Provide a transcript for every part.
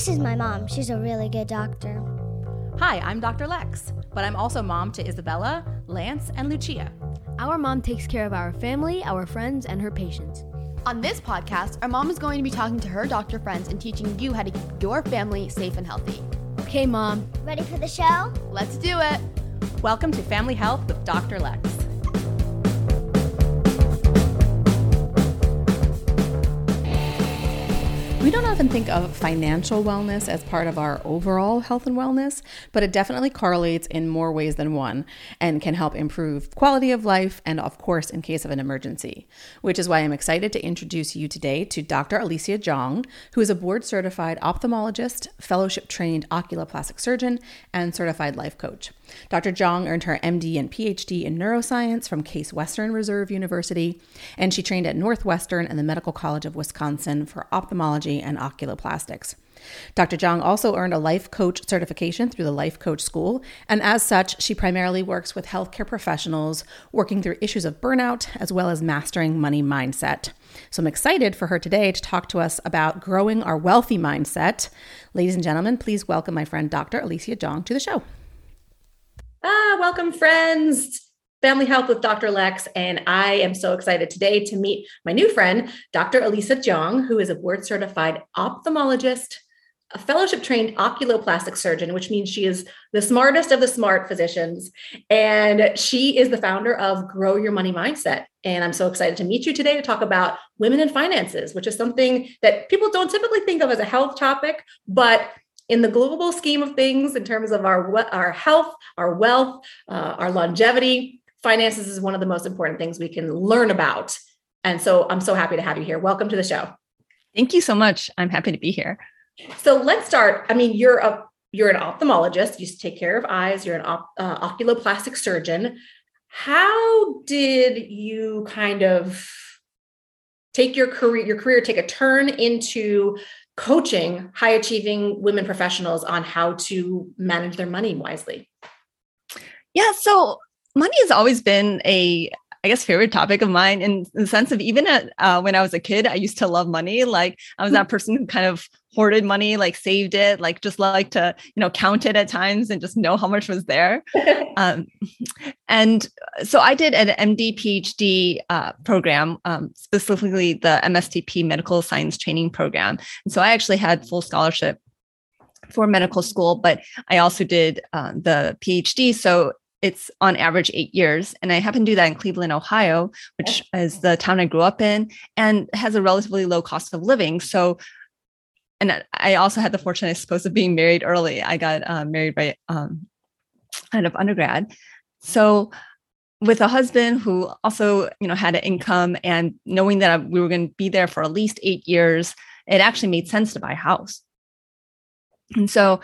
This is my mom. She's a really good doctor. Hi, I'm Dr. Lex, but I'm also mom to Isabella, Lance, and Lucia. Our mom takes care of our family, our friends, and her patients. On this podcast, our mom is going to be talking to her doctor friends and teaching you how to keep your family safe and healthy. Okay, mom. Ready for the show? Let's do it. Welcome to Family Health with Dr. Lex. We don't often think of financial wellness as part of our overall health and wellness, but it definitely correlates in more ways than one and can help improve quality of life and, of course, in case of an emergency. Which is why I'm excited to introduce you today to Dr. Alicia Zhang, who is a board certified ophthalmologist, fellowship trained oculoplastic surgeon, and certified life coach. Dr. Zhang earned her MD and PhD in neuroscience from Case Western Reserve University, and she trained at Northwestern and the Medical College of Wisconsin for ophthalmology and oculoplastics. Dr. Zhang also earned a life coach certification through the Life Coach School, and as such, she primarily works with healthcare professionals working through issues of burnout as well as mastering money mindset. So I'm excited for her today to talk to us about growing our wealthy mindset. Ladies and gentlemen, please welcome my friend Dr. Alicia Zhang to the show. Ah, welcome, friends. Family Health with Dr. Lex, and I am so excited today to meet my new friend, Dr. Elisa Zhang, who is a board certified ophthalmologist, a fellowship trained oculoplastic surgeon, which means she is the smartest of the smart physicians. And she is the founder of Grow Your Money Mindset. And I'm so excited to meet you today to talk about women in finances, which is something that people don't typically think of as a health topic, but in the global scheme of things, in terms of our our health, our wealth, uh, our longevity, finances is one of the most important things we can learn about. And so I'm so happy to have you here. Welcome to the show. Thank you so much. I'm happy to be here. So let's start. I mean, you're a you're an ophthalmologist. You take care of eyes. You're an op, uh, oculoplastic surgeon. How did you kind of take your career your career take a turn into coaching high achieving women professionals on how to manage their money wisely? Yeah, so money has always been a I guess favorite topic of mine in, in the sense of even at, uh, when I was a kid, I used to love money. Like I was that person who kind of hoarded money, like saved it, like just like to you know count it at times and just know how much was there. um, and so I did an MD PhD uh, program, um, specifically the MSTP Medical Science Training Program. And so I actually had full scholarship for medical school, but I also did uh, the PhD. So it's on average eight years. And I happen to do that in Cleveland, Ohio, which is the town I grew up in and has a relatively low cost of living. So, and I also had the fortune, I suppose, of being married early. I got uh, married by um, kind of undergrad. So, with a husband who also, you know, had an income and knowing that we were going to be there for at least eight years, it actually made sense to buy a house. And so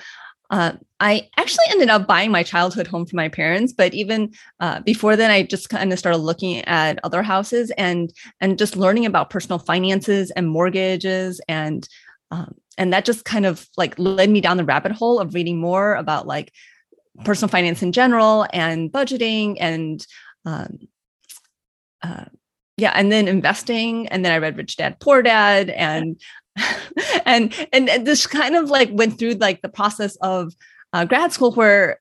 uh, I actually ended up buying my childhood home from my parents, but even uh, before then, I just kind of started looking at other houses and and just learning about personal finances and mortgages and um, and that just kind of like led me down the rabbit hole of reading more about like personal finance in general and budgeting and um, uh, yeah, and then investing, and then I read Rich Dad Poor Dad, and and, and and this kind of like went through like the process of uh, grad school where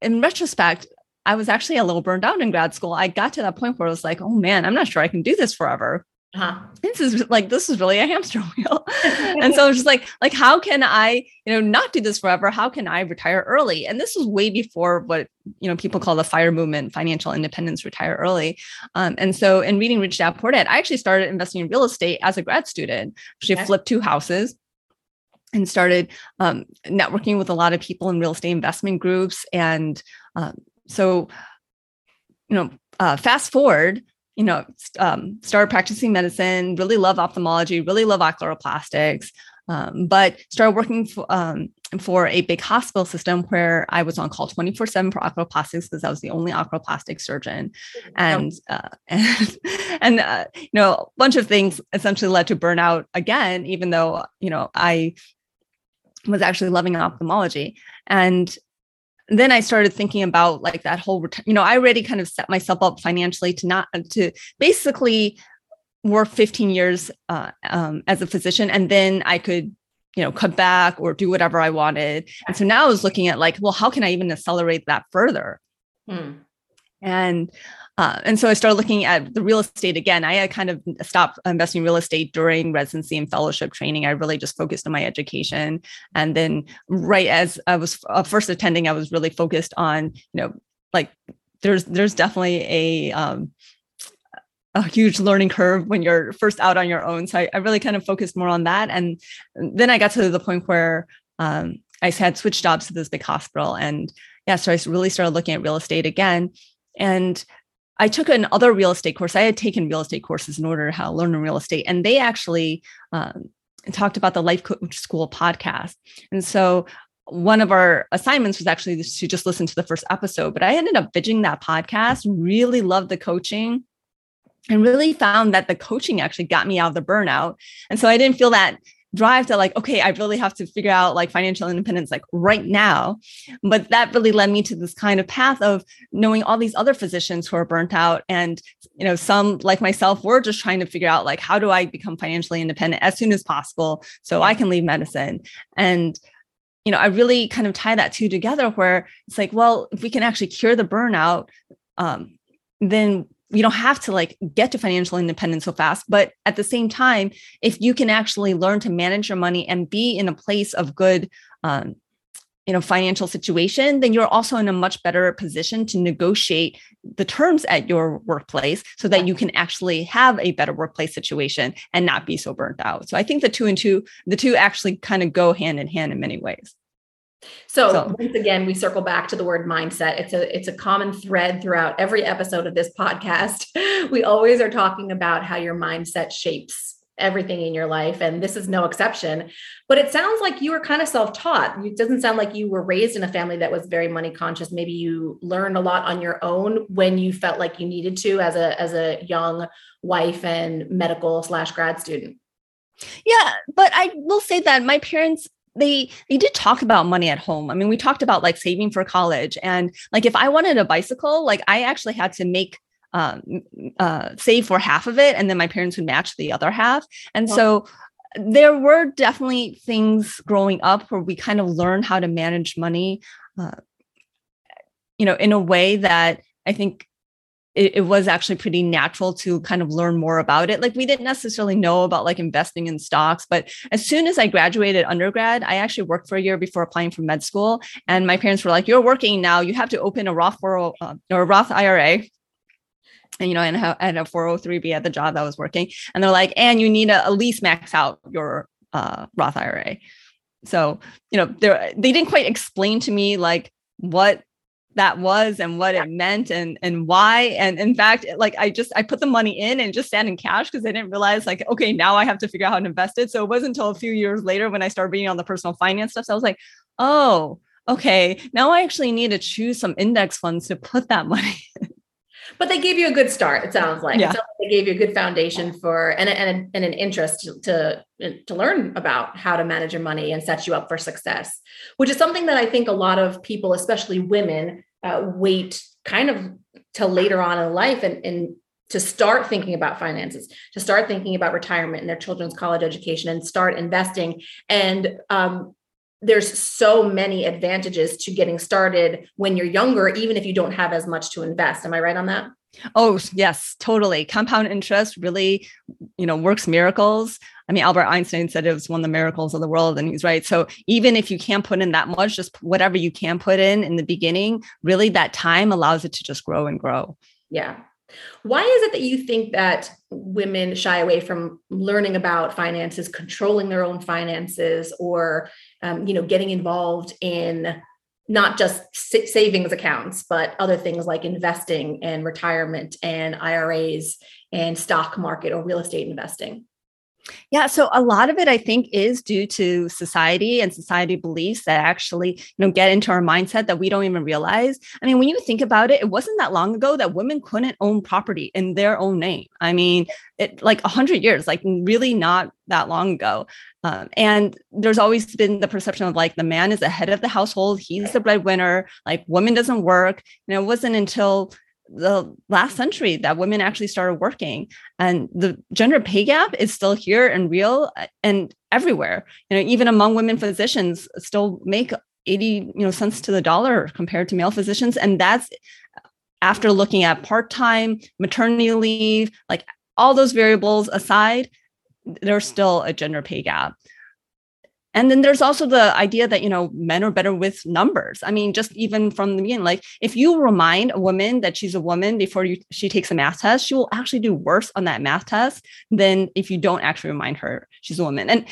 in retrospect i was actually a little burned out in grad school. I got to that point where i was like oh man i'm not sure i can do this forever uh-huh. this is like this is really a hamster wheel. And so i was just like like how can i you know not do this forever? How can i retire early? And this was way before what you know people call the fire movement financial independence retire early. Um, and so in reading rich dad poor dad i actually started investing in real estate as a grad student. She okay. flipped two houses and started um, networking with a lot of people in real estate investment groups. And um, so you know uh, fast forward you know, um, started practicing medicine, really love ophthalmology, really love oculoplastics, um, but started working for, um, for a big hospital system where I was on call 24 7 for oculoplastics because I was the only oculoplastic surgeon. And, uh, and, and uh, you know, a bunch of things essentially led to burnout again, even though, you know, I was actually loving ophthalmology. And then I started thinking about like that whole, you know, I already kind of set myself up financially to not to basically work 15 years uh, um, as a physician, and then I could you know, cut back or do whatever I wanted. And so now I was looking at like, well, how can I even accelerate that further? Hmm. And uh, and so I started looking at the real estate again. I kind of stopped investing in real estate during residency and fellowship training. I really just focused on my education. And then, right as I was uh, first attending, I was really focused on, you know, like there's there's definitely a um, a huge learning curve when you're first out on your own. So I, I, really kind of focused more on that. And then I got to the point where um, I had switched jobs to this big hospital. And yeah, so I really started looking at real estate again. And I took another real estate course. I had taken real estate courses in order to how to learn real estate, and they actually um, talked about the Life Coach School podcast. And so one of our assignments was actually to just listen to the first episode, but I ended up binging that podcast, really loved the coaching, and really found that the coaching actually got me out of the burnout. And so I didn't feel that drive to like okay i really have to figure out like financial independence like right now. But that really led me to this kind of path of knowing all these other physicians who are burnt out and you know some like myself were just trying to figure out like how do i become financially independent as soon as possible so i can leave medicine? And you know i really kind of tie that two together where it's like well if we can actually cure the burnout um, then you don't have to like get to financial independence so fast but at the same time if you can actually learn to manage your money and be in a place of good um, you know financial situation then you're also in a much better position to negotiate the terms at your workplace so that you can actually have a better workplace situation and not be so burnt out. So i think the two and two the two actually kind of go hand in hand in many ways so, so, once again, we circle back to the word mindset. It's a it's a common thread throughout every episode of this podcast. We always are talking about how your mindset shapes everything in your life, and this is no exception. But it sounds like you were kind of self taught. It doesn't sound like you were raised in a family that was very money conscious. Maybe you learned a lot on your own when you felt like you needed to as a as a young wife and medical slash grad student. Yeah, but I will say that my parents they they did talk about money at home. I mean, we talked about like saving for college and like if I wanted a bicycle, like I actually had to make um, uh, save for half of it, and then my parents would match the other half. And so there were definitely things growing up where we kind of learned how to manage money, uh, you know, in a way that I think it, it, was actually pretty natural to kind of learn more about it. Like we didn't necessarily know about like investing in stocks, but as soon as I graduated undergrad, I actually worked for a year before applying for med school. And my parents were like, "You're working now. You have to open a Roth 40, uh, or a Roth IRA." And you know, and, and a 403b at the job that I was working, and they're like, "And you need to at least max out your uh, Roth IRA." So you know, they they didn't quite explain to me like what that was and what it meant and and why. And in fact like i just i put the money in and just sat in cash because i didn't realize like okay now i have to figure out how to invest it. So it wasn't until a few years later when i started reading on the personal finance stuff so i was like oh okay. Now i actually need to choose some index funds to put that money in but they gave you a good start. It sounds like. Yeah. It sounds like they gave you a good foundation for and, and, and an interest to, to, to learn about how to manage your money and set you up for success, which is something that I think a lot of people, especially women, uh, wait kind of till later on in life and, and to start thinking about finances, to start thinking about retirement and their children's college education and start investing. And um, there's so many advantages to getting started when you're younger, even if you don't have as much to invest. Am I right on that? Oh, yes, totally. Compound interest really, you know, works miracles. I mean, Albert Einstein said it was one of the miracles of the world, and he's right. So even if you can't put in that much, just whatever you can put in in the beginning, really that time allows it to just grow and grow. Yeah. Why is it that you think that women shy away from learning about finances, controlling their own finances, or um, you know, getting involved in not just savings accounts, but other things like investing and retirement and IRAs and stock market or real estate investing? Yeah, so a lot of it I think is due to society and society beliefs that actually, you know, get into our mindset that we don't even realize. I mean, when you think about it, it wasn't that long ago that women couldn't own property in their own name. I mean, it like a hundred years, like really not that long ago. Um, and there's always been the perception of like the man is the head of the household, he's the breadwinner, like woman doesn't work. And it wasn't until the last century that women actually started working. And the gender pay gap is still here and real uh, and everywhere. You know even among women physicians still make 80 you know cents to the dollar compared to male physicians. And that's after looking at part-time maternity leave like all those variables aside there's still a gender pay gap and then there's also the idea that, you know, men are better with numbers. I mean, just even from the beginning, like if you remind a woman that she's a woman before you, she takes a math test, she will actually do worse on that math test than if you don't actually remind her she's a woman. And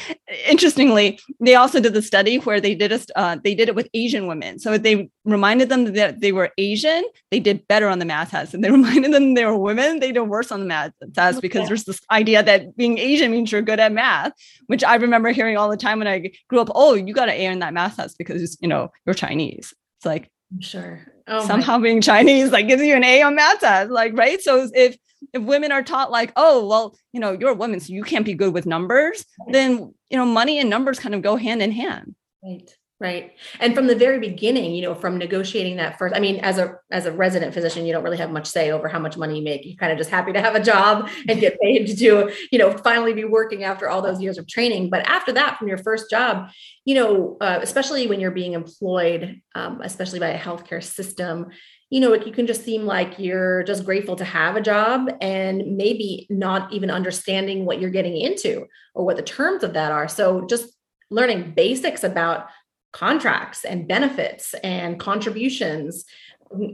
interestingly, they also did the study where they did a, uh, they did it with Asian women. So they reminded them that they were Asian, they did better on the math test. And they reminded them they were women, they did worse on the math test because there's this idea that being Asian means you're good at math, which I remember hearing all the time when I grew up, oh, you got an A in that math test because you know you're Chinese. It's like sure. Oh somehow being Chinese like gives you an A on math test, like right. So if if women are taught like, oh, well, you know, you're a woman, so you can't be good with numbers, then you know, money and numbers kind of go hand in hand. Right. Right. And from the very beginning, you know, from negotiating that first, I mean, as a as a resident physician, you don't really have much say over how much money you make. You're kind of just happy to have a job and get paid to do, you know, finally be working after all those years of training. But after that, from your first job, you know, uh, especially when you're being employed, um, especially by a healthcare system, you know, it, you can just seem like you're just grateful to have a job and maybe not even understanding what you're getting into or what the terms of that are. So just learning basics about contracts and benefits and contributions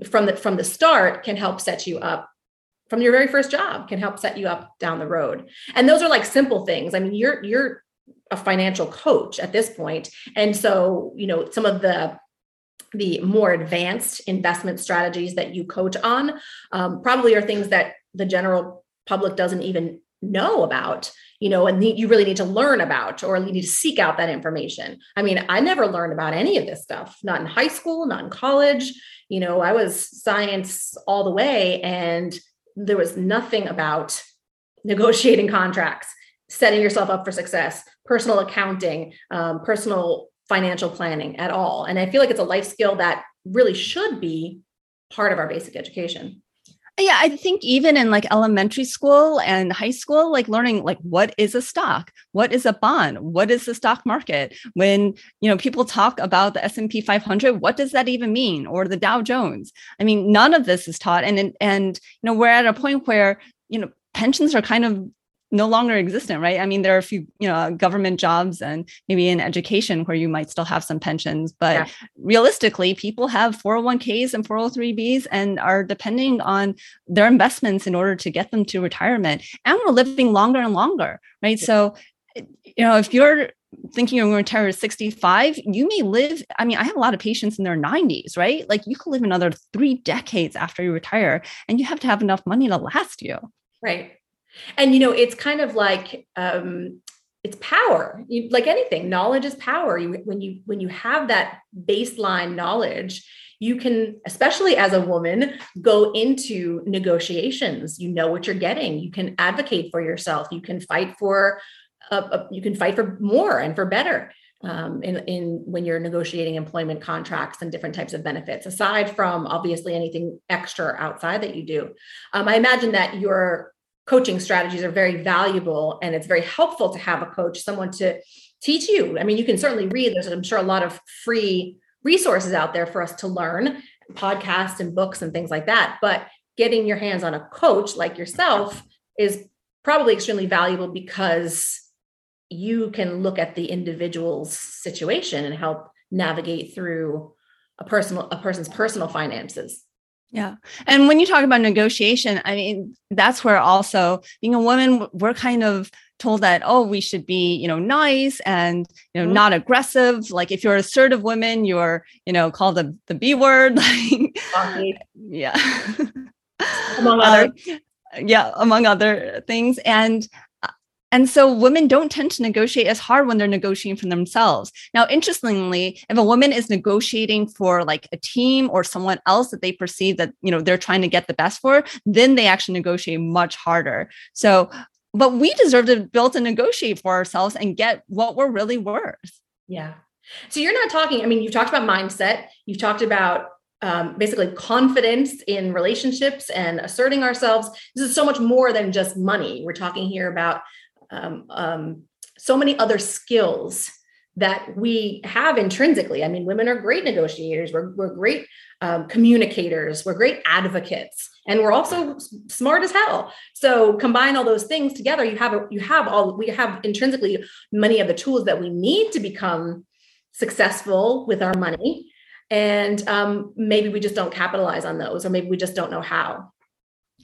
from the from the start can help set you up from your very first job can help set you up down the road. And those are like simple things. I mean you're you're a financial coach at this point. And so you know some of the the more advanced investment strategies that you coach on um, probably are things that the general public doesn't even know about you know and you really need to learn about or you need to seek out that information. I mean i never learned about any of this stuff not in high school not in college. You know i was science all the way and there was nothing about negotiating contracts setting yourself up for success personal accounting um, personal financial planning at all. And i feel like it's a life skill that really should be part of our basic education. Yeah i think even in like elementary school and high school like learning like what is a stock? What is a bond? What is the stock market? When you know people talk about the s&p 500 what does that even mean? Or the dow jones. I mean none of this is taught. And and you know we're at a point where you know pensions are kind of no longer existent, right? I mean, there are a few, you know, uh, government jobs and maybe in education where you might still have some pensions, but yeah. realistically, people have 401ks and 403bs and are depending on their investments in order to get them to retirement. And we're living longer and longer, right? Yeah. So, you know, if you're thinking you're going to retire at 65, you may live. I mean, I have a lot of patients in their 90s, right? Like you could live another three decades after you retire, and you have to have enough money to last you. Right. And you know, it's kind of like um, it's power. You, like anything, knowledge is power. You, when you when you have that baseline knowledge, you can, especially as a woman, go into negotiations. You know what you're getting. You can advocate for yourself. You can fight for, a, a, you can fight for more and for better. Um, in, in when you're negotiating employment contracts and different types of benefits, aside from obviously anything extra outside that you do. Um, I imagine that your coaching strategies are very valuable and it's very helpful to have a coach, someone to teach you. I mean, you can certainly read, there's, I'm sure, a lot of free resources out there for us to learn, podcasts and books and things like that. But getting your hands on a coach like yourself is probably extremely valuable because you can look at the individual's situation and help navigate through a personal a person's personal finances yeah. And when you talk about negotiation, I mean, that's where also being a woman, we're kind of told that, oh, we should be, you know, nice and, you know, mm-hmm. not aggressive. Like if you're assertive woman, you're, you know, called the, the B word. Like, yeah. Among other. Uh, yeah, among other things. And and so women don't tend to negotiate as hard when they're negotiating for themselves. Now, interestingly, if a woman is negotiating for like a team or someone else that they perceive that, you know, they're trying to get the best for, then they actually negotiate much harder. So, but we deserve to build and negotiate for ourselves and get what we're really worth. Yeah. So you're not talking, I mean, you've talked about mindset, you've talked about um, basically confidence in relationships and asserting ourselves. This is so much more than just money. We're talking here about um, um, so many other skills that we have intrinsically. I mean, women are great negotiators, we're, we're great um, communicators, we're great advocates, and we're also smart as hell. So combine all those things together, you have you have all we have intrinsically many of the tools that we need to become successful with our money, and um, maybe we just don't capitalize on those, or maybe we just don't know how.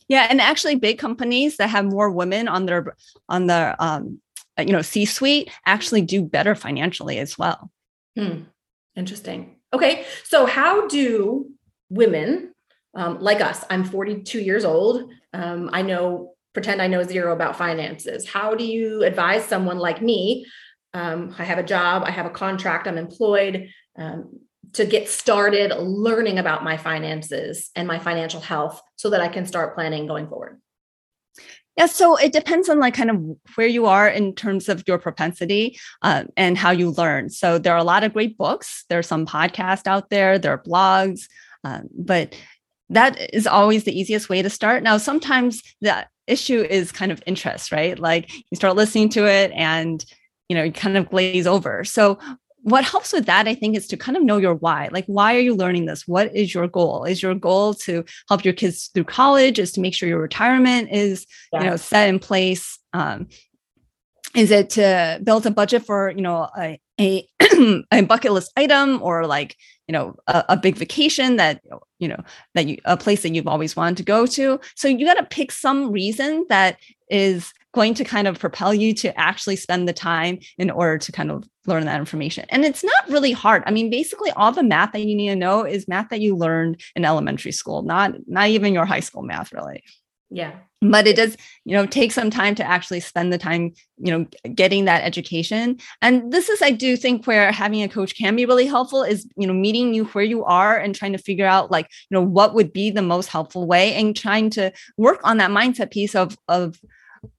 Yeah, and actually, big companies that have more women on their on their um, you know C suite actually do better financially as well. Hmm. Interesting. Okay, so how do women um, like us? I'm 42 years old. Um, I know pretend I know zero about finances. How do you advise someone like me? Um, I have a job, I have a contract, I'm employed. Um, to get started learning about my finances and my financial health so that I can start planning going forward? Yeah, so it depends on like kind of where you are in terms of your propensity uh, and how you learn. So there are a lot of great books. There are some podcasts out there. There are blogs, um, but that is always the easiest way to start. Now, sometimes the issue is kind of interest, right? Like you start listening to it and you know you kind of glaze over. So what helps with that i think is to kind of know your why. Like why are you learning this? What is your goal? Is your goal to help your kids through college is to make sure your retirement is yeah. you know set in place? Um, is it to build a budget for you know a, a, a bucket list item or like you know a, a, big vacation that you know that you a place that you've always wanted to go to? So you got to pick some reason that is going to kind of propel you to actually spend the time in order to kind of learn that information. And it's not really hard. I mean, basically all the math that you need to know is math that you learned in elementary school, not not even your high school math really. Yeah. But it does, you know, take some time to actually spend the time, you know, getting that education. And this is, I do think, where having a coach can be really helpful is, you know, meeting you where you are and trying to figure out, like, you know, what would be the most helpful way and trying to work on that mindset piece of, of,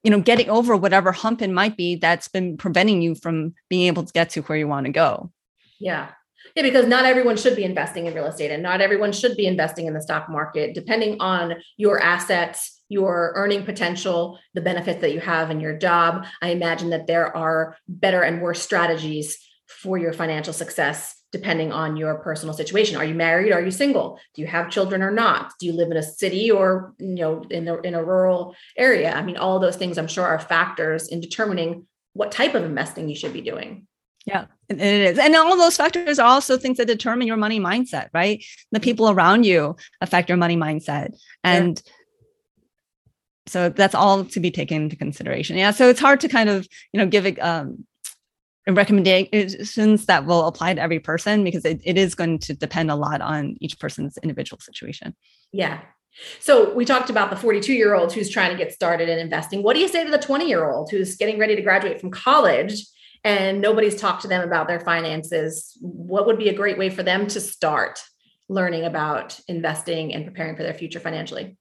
you know getting over whatever hump it might be that's been preventing you from being able to get to where you want to go. Yeah. Yeah because not everyone should be investing in real estate and not everyone should be investing in the stock market depending on your assets your earning potential the benefits that you have in your job. I imagine that there are better and worse strategies for your financial success depending on your personal situation. Are you married? Are you single? Do you have children or not? Do you live in a city or you know in a, in a rural area? I mean, all those things I'm sure are factors in determining what type of investing you should be doing. Yeah, it is. And all those factors are also things that determine your money mindset, right? The people around you affect your money mindset. And so that's all to be taken into consideration. Yeah. So it's hard to kind of, you know, give it um, recommendations that will apply to every person because it, it is going to depend a lot on each person's individual situation. Yeah. So we talked about the 42 year old who's trying to get started in investing. What do you say to the 20 year old who's getting ready to graduate from college and nobody's talked to them about their finances? What would be a great way for them to start learning about investing and preparing for their future financially?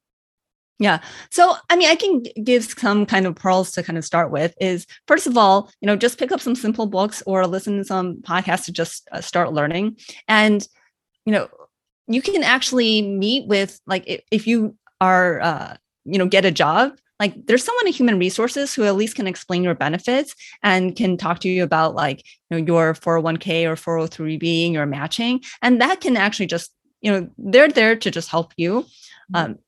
Yeah. So, I mean, I can give some kind of pearls to kind of start with is first of all, you know, just pick up some simple books or listen to some podcasts to just uh, start learning. And, you know, you can actually meet with like if, if you are, uh, you know, get a job, like there's someone in human resources who at least can explain your benefits and can talk to you about like, you know, your 401k or 403b and your matching. And that can actually just, you know, they're there to just help you. Mm-hmm. Um,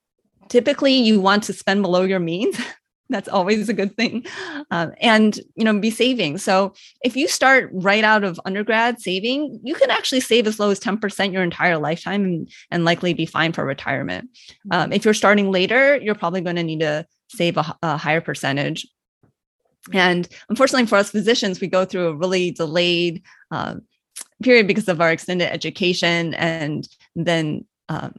typically you want to spend below your means. That's always a good thing. Um, and you know be saving. So if you start right out of undergrad saving you can actually save as low as 10% your entire lifetime and, and likely be fine for retirement. Um, if you're starting later you're probably going to need to save a, a higher percentage. And unfortunately for us physicians we go through a really delayed uh, period because of our extended education and then um,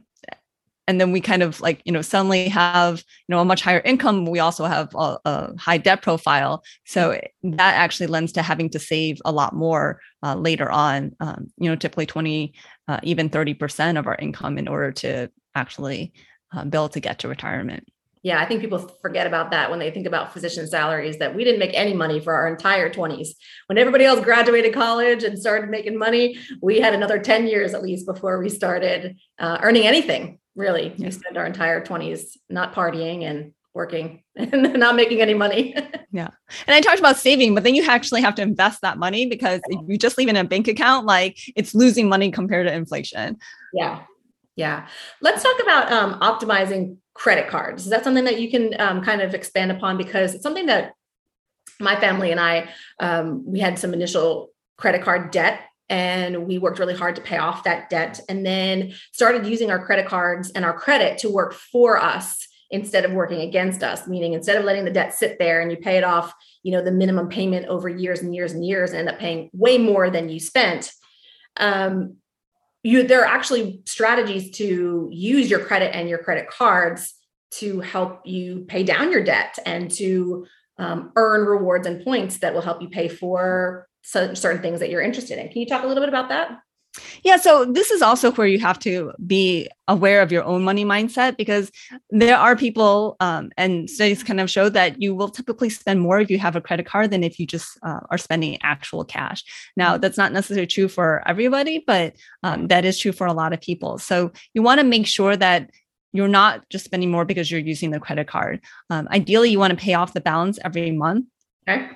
and then we kind of like you know suddenly have you know a much higher income we also have a, a high debt profile. So that actually lends to having to save a lot more uh, later on um, you know typically 20 uh, even 30% of our income in order to actually uh, to get to retirement. Yeah, I think people forget about that when they think about physician salaries that we didn't make any money for our entire 20s. When everybody else graduated college and started making money, we had another 10 years at least before we started uh, earning anything, really. Yeah. We spent our entire 20s not partying and working and not making any money. yeah. And I talked about saving, but then you actually have to invest that money because if you just leave it in a bank account, like it's losing money compared to inflation. Yeah. Yeah. Let's talk about um, optimizing credit cards. Is that something that you can um, kind of expand upon? Because it's something that my family and I, um, we had some initial credit card debt and we worked really hard to pay off that debt and then started using our credit cards and our credit to work for us instead of working against us meaning instead of letting the debt sit there and you pay it off you know the minimum payment over years and years and years and end up paying way more than you spent um, you there are actually strategies to use your credit and your credit cards to help you pay down your debt and to um, earn rewards and points that will help you pay for certain things that you're interested in. Can you talk a little bit about that? Yeah, so this is also where you have to be aware of your own money mindset because there are people, um, and studies kind of show that you will typically spend more if you have a credit card than if you just uh, are spending actual cash. Now, mm-hmm. that's not necessarily true for everybody, but um, that is true for a lot of people. So you want to make sure that you're not just spending more because you're using the credit card. Um, ideally, you want to pay off the balance every month. Okay.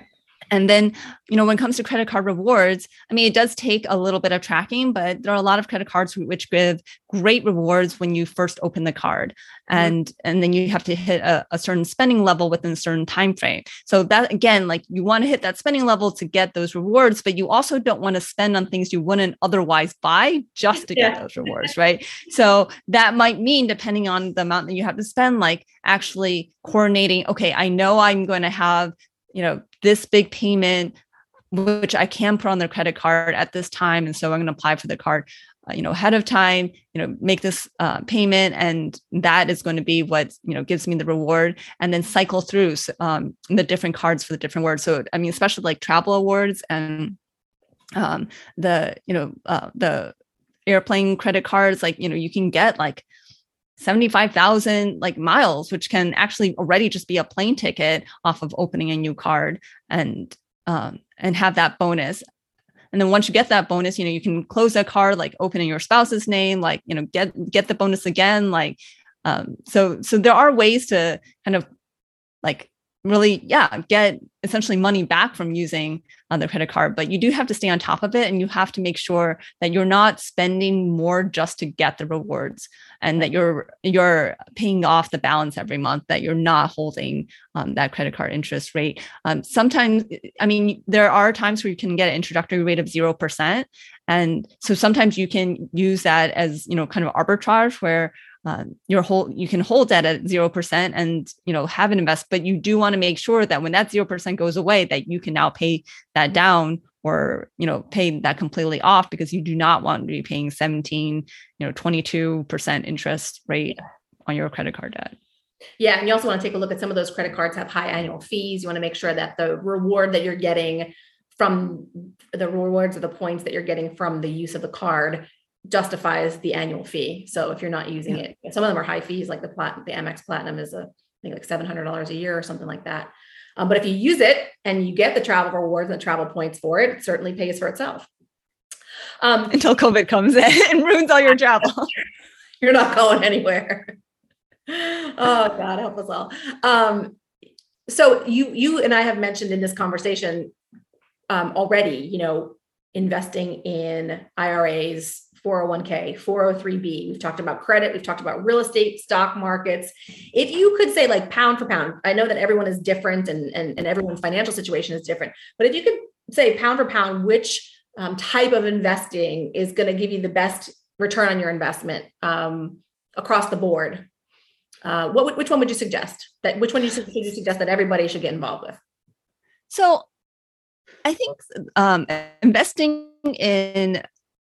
And then, you know, when it comes to credit card rewards, I mean, it does take a little bit of tracking, but there are a lot of credit cards which give great rewards when you first open the card. Mm-hmm. And and then you have to hit a, a, certain spending level within a certain time frame. So that again, like you want to hit that spending level to get those rewards, but you also don't want to spend on things you wouldn't otherwise buy just to get those rewards, right? So that might mean depending on the amount that you have to spend, like actually coordinating, okay, I know I'm going to have you know this big payment which I can put on their credit card at this time. And so I'm going to apply for the card, uh, you know, ahead of time, you know, make this uh, payment. And that is going to be what, you know, gives me the reward and then cycle through um, the different cards for the different words. So, I mean, especially like travel awards and um, the, you know, uh, the airplane credit cards, like, you know, you can get like 75,000 like miles, which can actually already just be a plane ticket off of opening a new card and um, and have that bonus. And then once you get that bonus, you know, you can close that card, like opening your spouse's name, like, you know, get get the bonus again. Like um, so so there are ways to kind of like really yeah get essentially money back from using uh, the credit card but you do have to stay on top of it and you have to make sure that you're not spending more just to get the rewards and that you're you're paying off the balance every month that you're not holding um, that credit card interest rate. Um, sometimes i mean there are times where you can get an introductory rate of 0% and so sometimes you can use that as you know kind of arbitrage where um, your whole you can hold that at 0% and you know have an invest but you do want to make sure that when that 0% goes away that you can now pay that down or you know pay that completely off because you do not want to be paying 17 you know 22% interest rate on your credit card debt. Yeah and you also want to take a look at some of those credit cards have high annual fees. You want to make sure that the reward that you're getting from the rewards or the points that you're getting from the use of the card justifies the annual fee. So if you're not using yeah. it, some of them are high fees, like the plat, the Amex Platinum is a I think like seven hundred dollars a year or something like that. Um, but if you use it and you get the travel rewards and the travel points for it, it certainly pays for itself. Um, Until COVID comes in and ruins all your travel. you're not going anywhere. oh God, help us all. Um, so you you and I have mentioned in this conversation um, already, you know, investing in IRAs, 401k, 403b. We've talked about credit, we've talked about real estate, stock markets. If you could say like pound for pound, I know that everyone is different and, and, and everyone's financial situation is different, but if you could say pound for pound, which um, type of investing is going to give you the best return on your investment um, across the board, uh, what which one would you suggest? That which one do you suggest that everybody should get involved with? So, I think um, investing in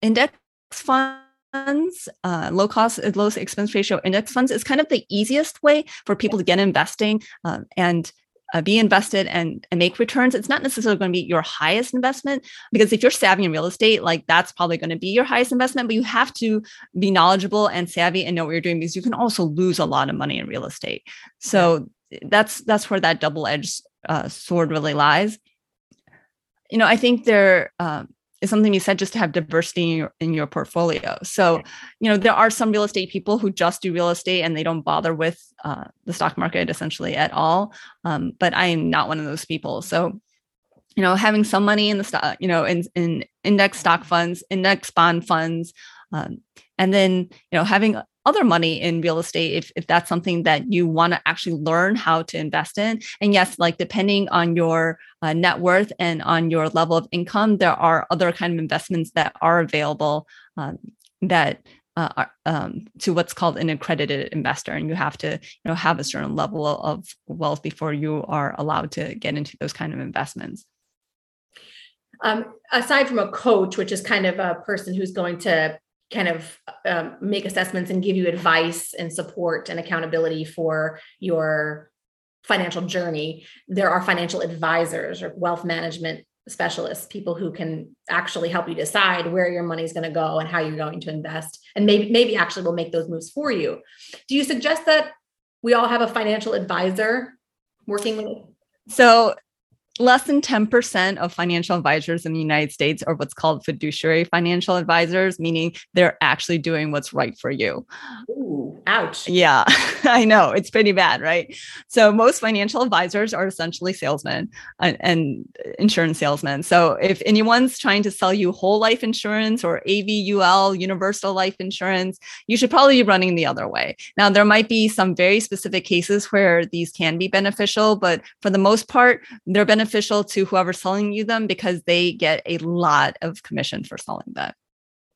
index funds, uh, low cost, uh, low expense ratio index funds is kind of the easiest way for people to get investing. Um, and uh, be invested and, and make returns. It's not necessarily going to be your highest investment because if you're savvy in real estate, like that's probably going to be your highest investment, but you have to be knowledgeable and savvy and know what you're doing because you can also lose a lot of money in real estate. So that's that's where that double-edged uh, sword really lies. You know, I think there um, is something you said just to have diversity in your, in your portfolio. So, you know, there are some real estate people who just do real estate and they don't bother with uh, the stock market essentially at all. Um, but I am not one of those people. So, you know, having some money in the stock, you know, in, in index stock funds, index bond funds, um, and then, you know, having other money in real estate if, if that's something that you want to actually learn how to invest in. And yes like depending on your uh, net worth and on your level of income there are other kind of investments that are available um, that uh, are, um, to what's called an accredited investor. And you have to you know have a certain level of wealth before you are allowed to get into those kind of investments. Um, aside from a coach which is kind of a person who's going to kind of um, make assessments and give you advice and support and accountability for your financial journey. There are financial advisors or wealth management specialists people who can actually help you decide where your money is going to go and how you're going to invest and maybe maybe actually will make those moves for you. Do you suggest that we all have a financial advisor working with so less than 10% of financial advisors in the United States are what's called fiduciary financial advisors, meaning they're actually doing what's right for you. Ooh, ouch. Yeah, I know. It's pretty bad, right? So, most financial advisors are essentially salesmen and, and insurance salesmen. So, if anyone's trying to sell you whole life insurance or AVUL, universal life insurance, you should probably be running the other way. Now, there might be some very specific cases where these can be beneficial, but for the most part, they're beneficial beneficial to whoever's selling you them because they get a lot of commission for selling them.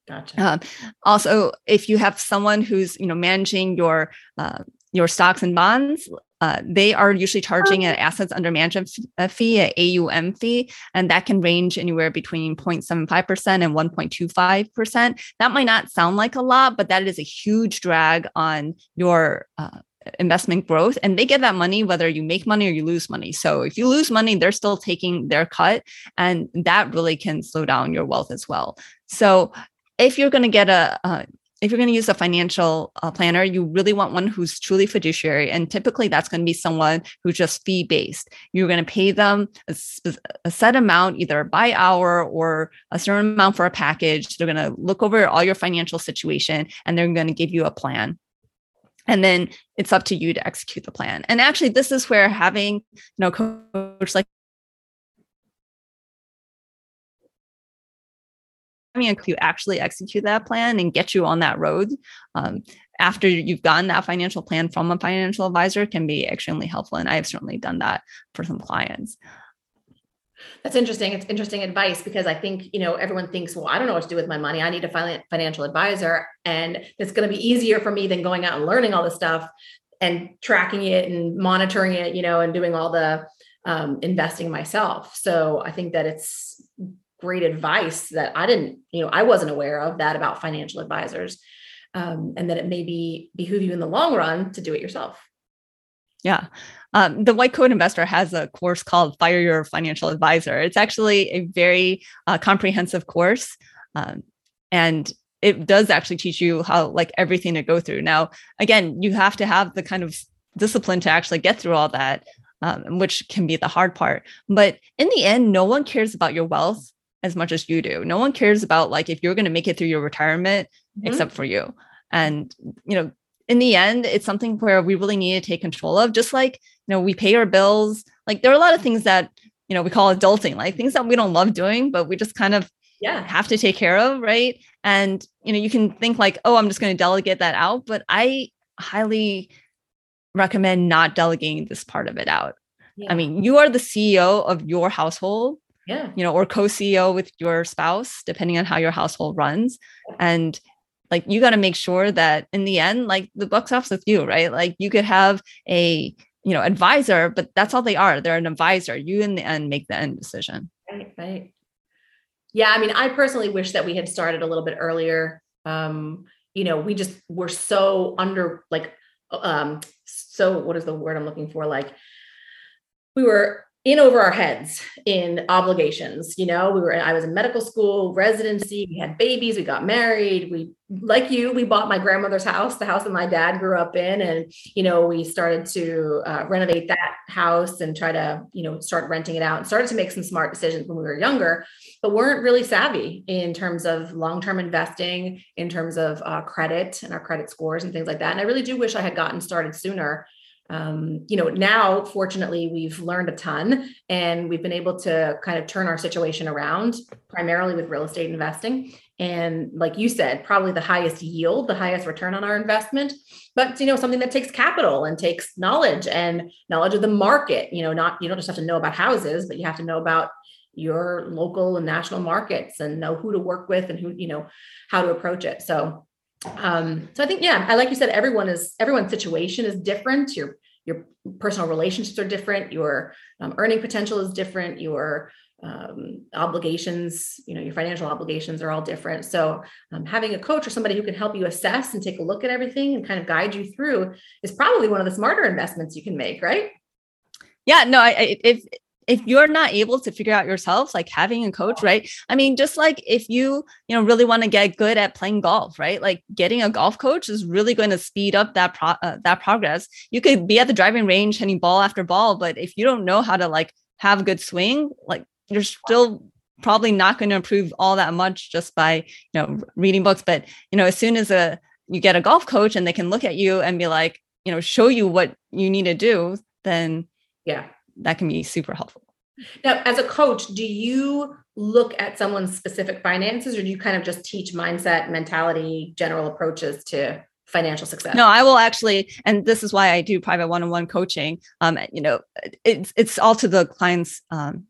Gotcha. Um, also, if you have someone who's you know managing your uh, your stocks and bonds, uh, they are usually charging an assets under management fee, an AUM fee, and that can range anywhere between 0.75% and 1.25%. That might not sound like a lot, but that is a huge drag on your uh, investment growth and they get that money whether you make money or you lose money so if you lose money they're still taking their cut and that really can slow down your wealth as well so if you're going to get a uh, if you're going to use a financial uh, planner, you really want one who's truly fiduciary. And typically that's going to be someone who's just fee based. You're going to pay them a, a, set amount, either by hour or a certain amount for a package. They're going to look over all your financial situation and they're going to give you a plan and then it's up to you to execute the plan and actually this is where having you know coach like I mean, you actually execute that plan and get you on that road um, after you've gotten that financial plan from a financial advisor can be extremely helpful. And I have certainly done that for some clients. That's interesting. It's interesting advice because I think, you know, everyone thinks, well, I don't know what to do with my money. I need a financial advisor. And it's going to be easier for me than going out and learning all this stuff and tracking it and monitoring it, you know, and doing all the um, investing myself. So I think that it's great advice that I didn't, you know, I wasn't aware of that about financial advisors. Um, and that it may be behoove you in the long run to do it yourself. Yeah. Um, the White Coat Investor has a course called Fire Your Financial Advisor. It's actually a very uh, comprehensive course. Um, and it does actually teach you how, like, everything to go through. Now, again, you have to have the kind of discipline to actually get through all that, um, which can be the hard part. But in the end, no one cares about your wealth as much as you do. No one cares about, like, if you're going to make it through your retirement mm-hmm. except for you. And, you know, in the end, it's something where we really need to take control of. Just like, you know, we pay our bills. Like there are a lot of things that, you know, we call adulting, like things that we don't love doing, but we just kind of yeah have to take care of. Right. And, you know, you can think like, oh, I'm just going to delegate that out. But I highly recommend not delegating this part of it out. Yeah. I mean, you are the CEO of your household. Yeah. You know, or co-CEO with your spouse, depending on how your household runs. And like you got to make sure that in the end like the buck stops with you right? Like you could have a you know advisor but that's all they are. They're an advisor. You in the end make the end decision. Right right. Yeah i mean i personally wish that we had started a little bit earlier. Um you know we just were so under like um so what is the word i'm looking for? Like we were in over our heads in obligations. You know, we were, I was in medical school, residency, we had babies, we got married. We, like you, we bought my grandmother's house, the house that my dad grew up in. And, you know, we started to uh, renovate that house and try to, you know, start renting it out and started to make some smart decisions when we were younger, but weren't really savvy in terms of long term investing, in terms of uh, credit and our credit scores and things like that. And I really do wish I had gotten started sooner um, you know, now fortunately we've learned a ton and we've been able to kind of turn our situation around primarily with real estate investing. And like you said, probably the highest yield, the highest return on our investment, but you know, something that takes capital and takes knowledge and knowledge of the market. You know, not you don't just have to know about houses, but you have to know about your local and national markets and know who to work with and who, you know, how to approach it. So um so i think yeah i like you said everyone is everyone's situation is different. Your your personal relationships are different. Your um, earning potential is different. Your um, obligations you know your financial obligations are all different. So um, having a coach or somebody who can help you assess and take a look at everything and kind of guide you through is probably one of the smarter investments you can make right? Yeah no i if if you're not able to figure out yourself like having a coach right? I mean just like if you you know really want to get good at playing golf right? Like getting a golf coach is really going to speed up that pro- uh, that progress. You could be at the driving range hitting ball after ball but if you don't know how to like have a good swing like you're still probably not going to improve all that much just by you know reading books. But you know as soon as a you get a golf coach and they can look at you and be like you know show you what you need to do then yeah that can be super helpful. Now, as a coach, do you look at someone's specific finances or do you kind of just teach mindset, mentality, general approaches to financial success? No, I will actually, and this is why I do private one-on-one coaching. Um, you know, it's it's all to the client's um,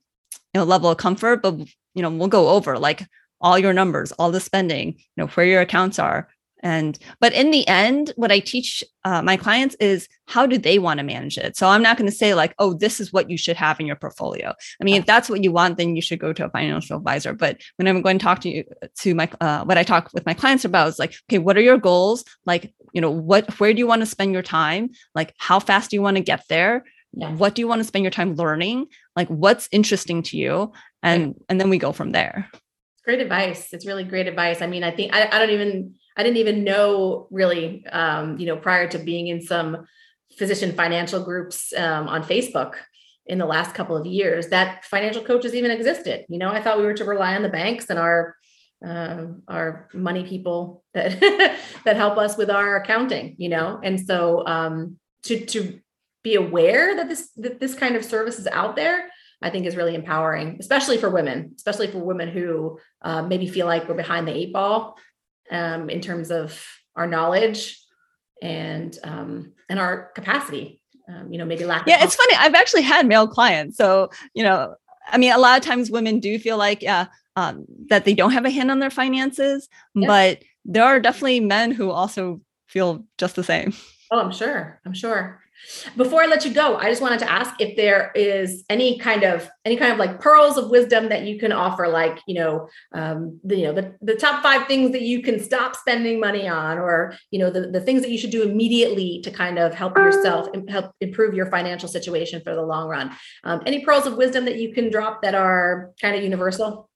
you know level of comfort, but you know, we'll go over like all your numbers, all the spending, you know, where your accounts are, and but in the end what i teach uh, my clients is how do they want to manage it? So i'm not going to say like oh this is what you should have in your portfolio. I mean if that's what you want then you should go to a financial advisor. But when i'm going to talk to you to my uh, what i talk with my clients about is like okay what are your goals? Like you know what where do you want to spend your time? Like how fast do you want to get there? Yeah. what do you want to spend your time learning? Like what's interesting to you? And and then we go from there. Great advice. It's really great advice. I mean i think I, I don't even I didn't even know really, um, you know, prior to being in some physician financial groups um, on Facebook in the last couple of years that financial coaches even existed. You know, I thought we were to rely on the banks and our uh, our money people that that help us with our accounting. You know, and so um, to to be aware that this that this kind of service is out there I think is really empowering, especially for women, especially for women who uh, maybe feel like we're behind the eight ball um, in terms of our knowledge and um, and our capacity. Um, you know, maybe lack. Yeah, it's funny. I've actually had male clients, so you know, I mean, a lot of times women do feel like yeah um, that they don't have a hand on their finances, yeah. but there are definitely men who also feel just the same. Oh, I'm sure. I'm sure. Before I let you go, I just wanted to ask if there is any kind of any kind of like pearls of wisdom that you can offer, like you know, um, the you know the, the top five things that you can stop spending money on, or you know the, the things that you should do immediately to kind of help yourself and help improve your financial situation for the long run. Um, any pearls of wisdom that you can drop that are kind of universal?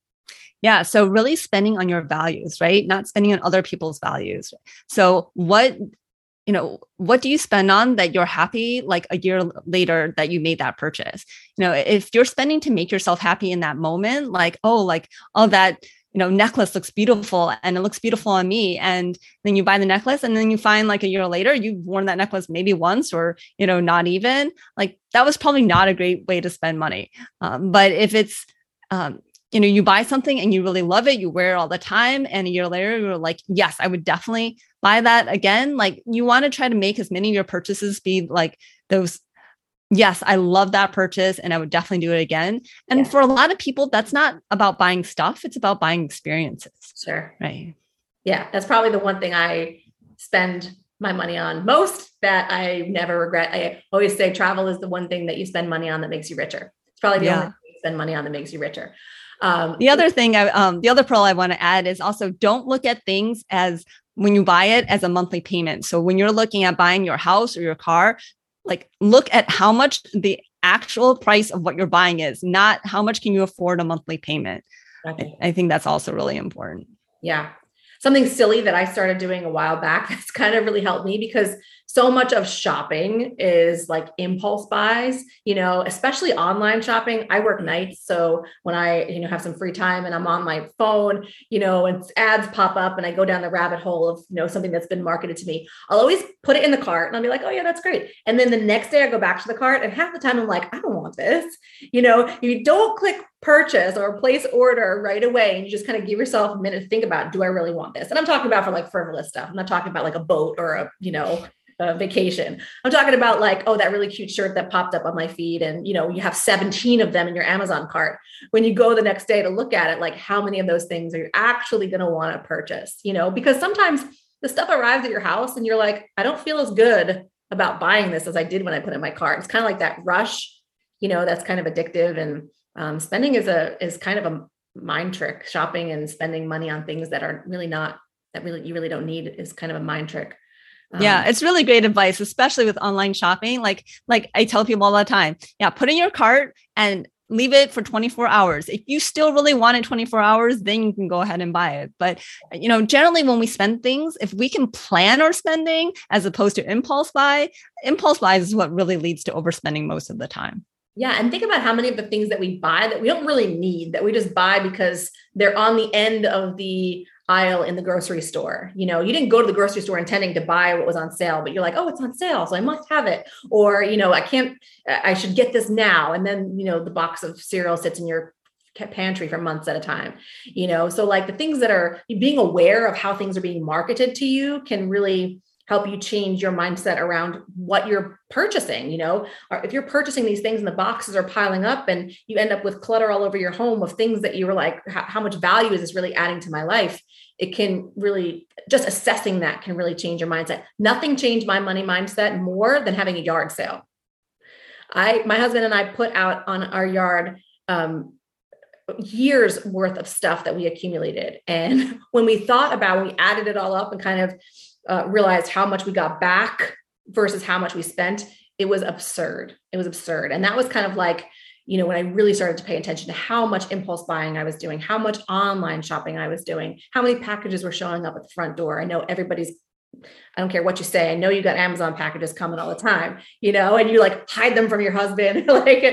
Yeah. So really spending on your values, right? Not spending on other people's values. So what you know what do you spend on that you're happy like a year later that you made that purchase? You know if you're spending to make yourself happy in that moment like oh like all that you know necklace looks beautiful and it looks beautiful on me and then you buy the necklace and then you find like a year later you've worn that necklace maybe once or you know not even like that was probably not a great way to spend money. Um, but if it's um, you know you buy something and you really love it you wear it all the time and a year later you're like yes i would definitely buy that again like you want to try to make as many of your purchases be like those yes i love that purchase and i would definitely do it again. And yeah. for a lot of people that's not about buying stuff it's about buying experiences. Sure. Right. Yeah that's probably the one thing i spend my money on most that i never regret. I always say travel is the one thing that you spend money on that makes you richer. It's probably the yeah. only thing you spend money on that makes you richer. Um, the other thing, I, um, the other pearl I want to add is also don't look at things as when you buy it as a monthly payment. So when you're looking at buying your house or your car, like look at how much the actual price of what you're buying is, not how much can you afford a monthly payment. Okay. I think that's also really important. Yeah. Something silly that I started doing a while back that's kind of really helped me because so much of shopping is like impulse buys, you know, especially online shopping. I work nights. So when I, you know, have some free time and I'm on my phone, you know, and ads pop up and I go down the rabbit hole of, you know, something that's been marketed to me, I'll always put it in the cart and I'll be like, oh, yeah, that's great. And then the next day I go back to the cart and half the time I'm like, I don't want this. You know, you don't click purchase or place order right away and you just kind of give yourself a minute to think about do i really want this and i'm talking about for like frivolous stuff i'm not talking about like a boat or a you know uh, vacation. I'm talking about like, oh, that really cute shirt that popped up on my feed, and you know, you have 17 of them in your Amazon cart. When you go the next day to look at it, like how many of those things are you actually going to want to purchase? You know, because sometimes the stuff arrives at your house and you're like, I don't feel as good about buying this as I did when I put it in my cart. It's kind of like that rush, you know, that's kind of addictive. And um, spending is a is kind of a mind trick. Shopping and spending money on things that are really not that really you really don't need is kind of a mind trick yeah, um, it's really great advice, especially with online shopping. Like, like I tell people all the time, yeah, put in your cart and leave it for 24 hours. If you still really want it 24 hours, then you can go ahead and buy it. But you know, generally when we spend things, if we can plan our spending as opposed to impulse buy, impulse buys is what really leads to overspending most of the time. Yeah. And think about how many of the things that we buy that we don't really need, that we just buy because they're on the end of the aisle in the grocery store. You know, you didn't go to the grocery store intending to buy what was on sale, but you're like, oh, it's on sale, so I must have it. Or, you know, I can't, I should get this now. And then, you know, the box of cereal sits in your pantry for months at a time you know so like the things that are being aware of how things are being marketed to you can really help you change your mindset around what you're purchasing you know if you're purchasing these things and the boxes are piling up and you end up with clutter all over your home of things that you were like how much value is this really adding to my life it can really just assessing that can really change your mindset. Nothing changed my money mindset more than having a yard sale. I my husband and i put out on our yard um, years worth of stuff that we accumulated. And when we thought about we added it all up and kind of uh, realized how much we got back versus how much we spent, it was absurd. It was absurd. And that was kind of like, you know, when I really started to pay attention to how much impulse buying I was doing, how much online shopping I was doing, how many packages were showing up at the front door. I know everybody's I don't care what you say. I know you got Amazon packages coming all the time, you know, and you like hide them from your husband. like,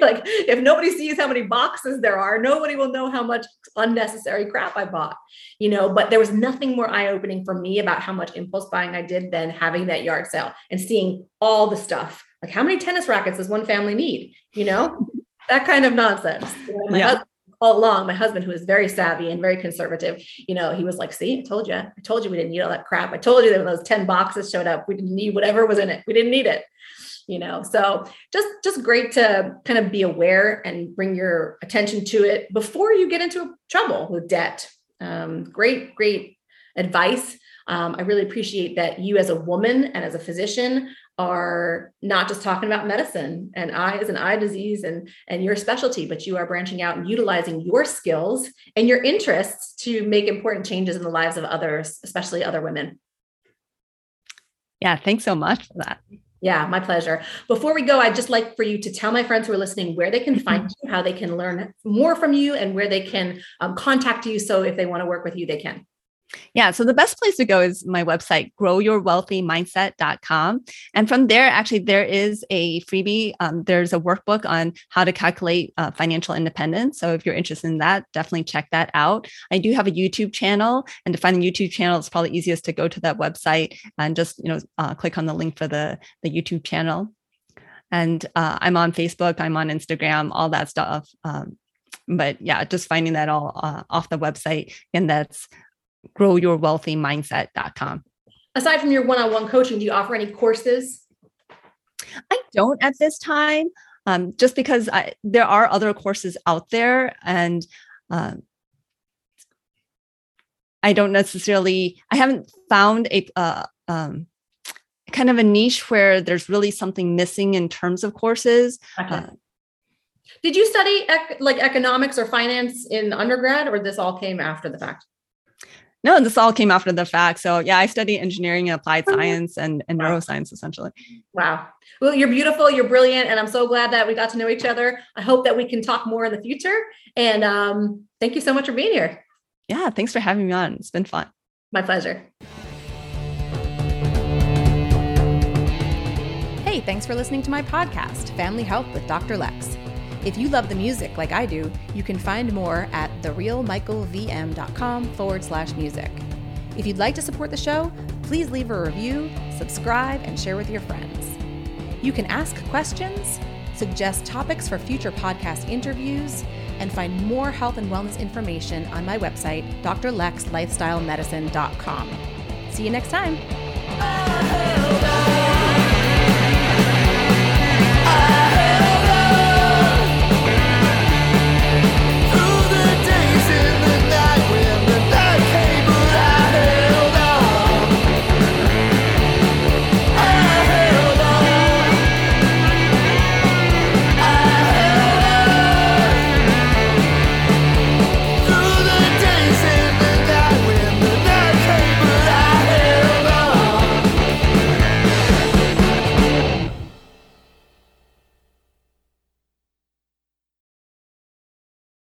like if nobody sees how many boxes there are, nobody will know how much unnecessary crap I bought, you know. But there was nothing more eye opening for me about how much impulse buying I did than having that yard sale and seeing all the stuff. Like, how many tennis rackets does one family need? You know, that kind of nonsense. You know, my yeah. husband, all along, my husband, who is very savvy and very conservative, you know, he was like, see, I told you, I told you we didn't need all that crap. I told you that when those 10 boxes showed up, we didn't need whatever was in it. We didn't need it. You know, so just just great to kind of be aware and bring your attention to it before you get into trouble with debt. Um, great, great advice. Um, I really appreciate that you, as a woman and as a physician, are not just talking about medicine and eyes and eye disease and and your specialty but you are branching out and utilizing your skills and your interests to make important changes in the lives of others especially other women yeah thanks so much for that yeah, my pleasure. Before we go, I'd just like for you to tell my friends who are listening where they can find you, how they can learn more from you, and where they can um, contact you. So if they want to work with you, they can. Yeah. So the best place to go is my website, growyourwealthymindset.com. And from there, actually, there is a freebie. Um, there's a workbook on how to calculate uh, financial independence. So if you're interested in that, definitely check that out. I do have a YouTube channel. And to find the YouTube channel, it's probably easiest to go to that website and just, you know, uh, click on the link for the, the YouTube channel. And uh, I'm on Facebook, I'm on Instagram, all that stuff. Um, but yeah, just finding that all uh, off the website. And that's growyourwealthymindset.com. Aside from your one-on-one coaching, do you offer any courses? I don't at this time, um, just because I, there are other courses out there, and uh, I don't necessarily. I haven't found a uh, um, kind of a niche where there's really something missing in terms of courses. Okay. Uh, Did you study ec- like economics or finance in undergrad, or this all came after the fact? No, this all came after the fact. So yeah, I study engineering and applied science and, and neuroscience essentially. Wow. Well, you're beautiful, you're brilliant, and I'm so glad that we got to know each other. I hope that we can talk more in the future. And um, thank you so much for being here. Yeah, thanks for having me on. It's been fun. My pleasure. Hey, thanks for listening to my podcast, Family Health with Dr. Lex. If you love the music like I do, you can find more at therealmichaelvm.com forward slash music. If you'd like to support the show, please leave a review, subscribe, and share with your friends. You can ask questions, suggest topics for future podcast interviews, and find more health and wellness information on my website, drlexlifestylemedicine.com. See you next time.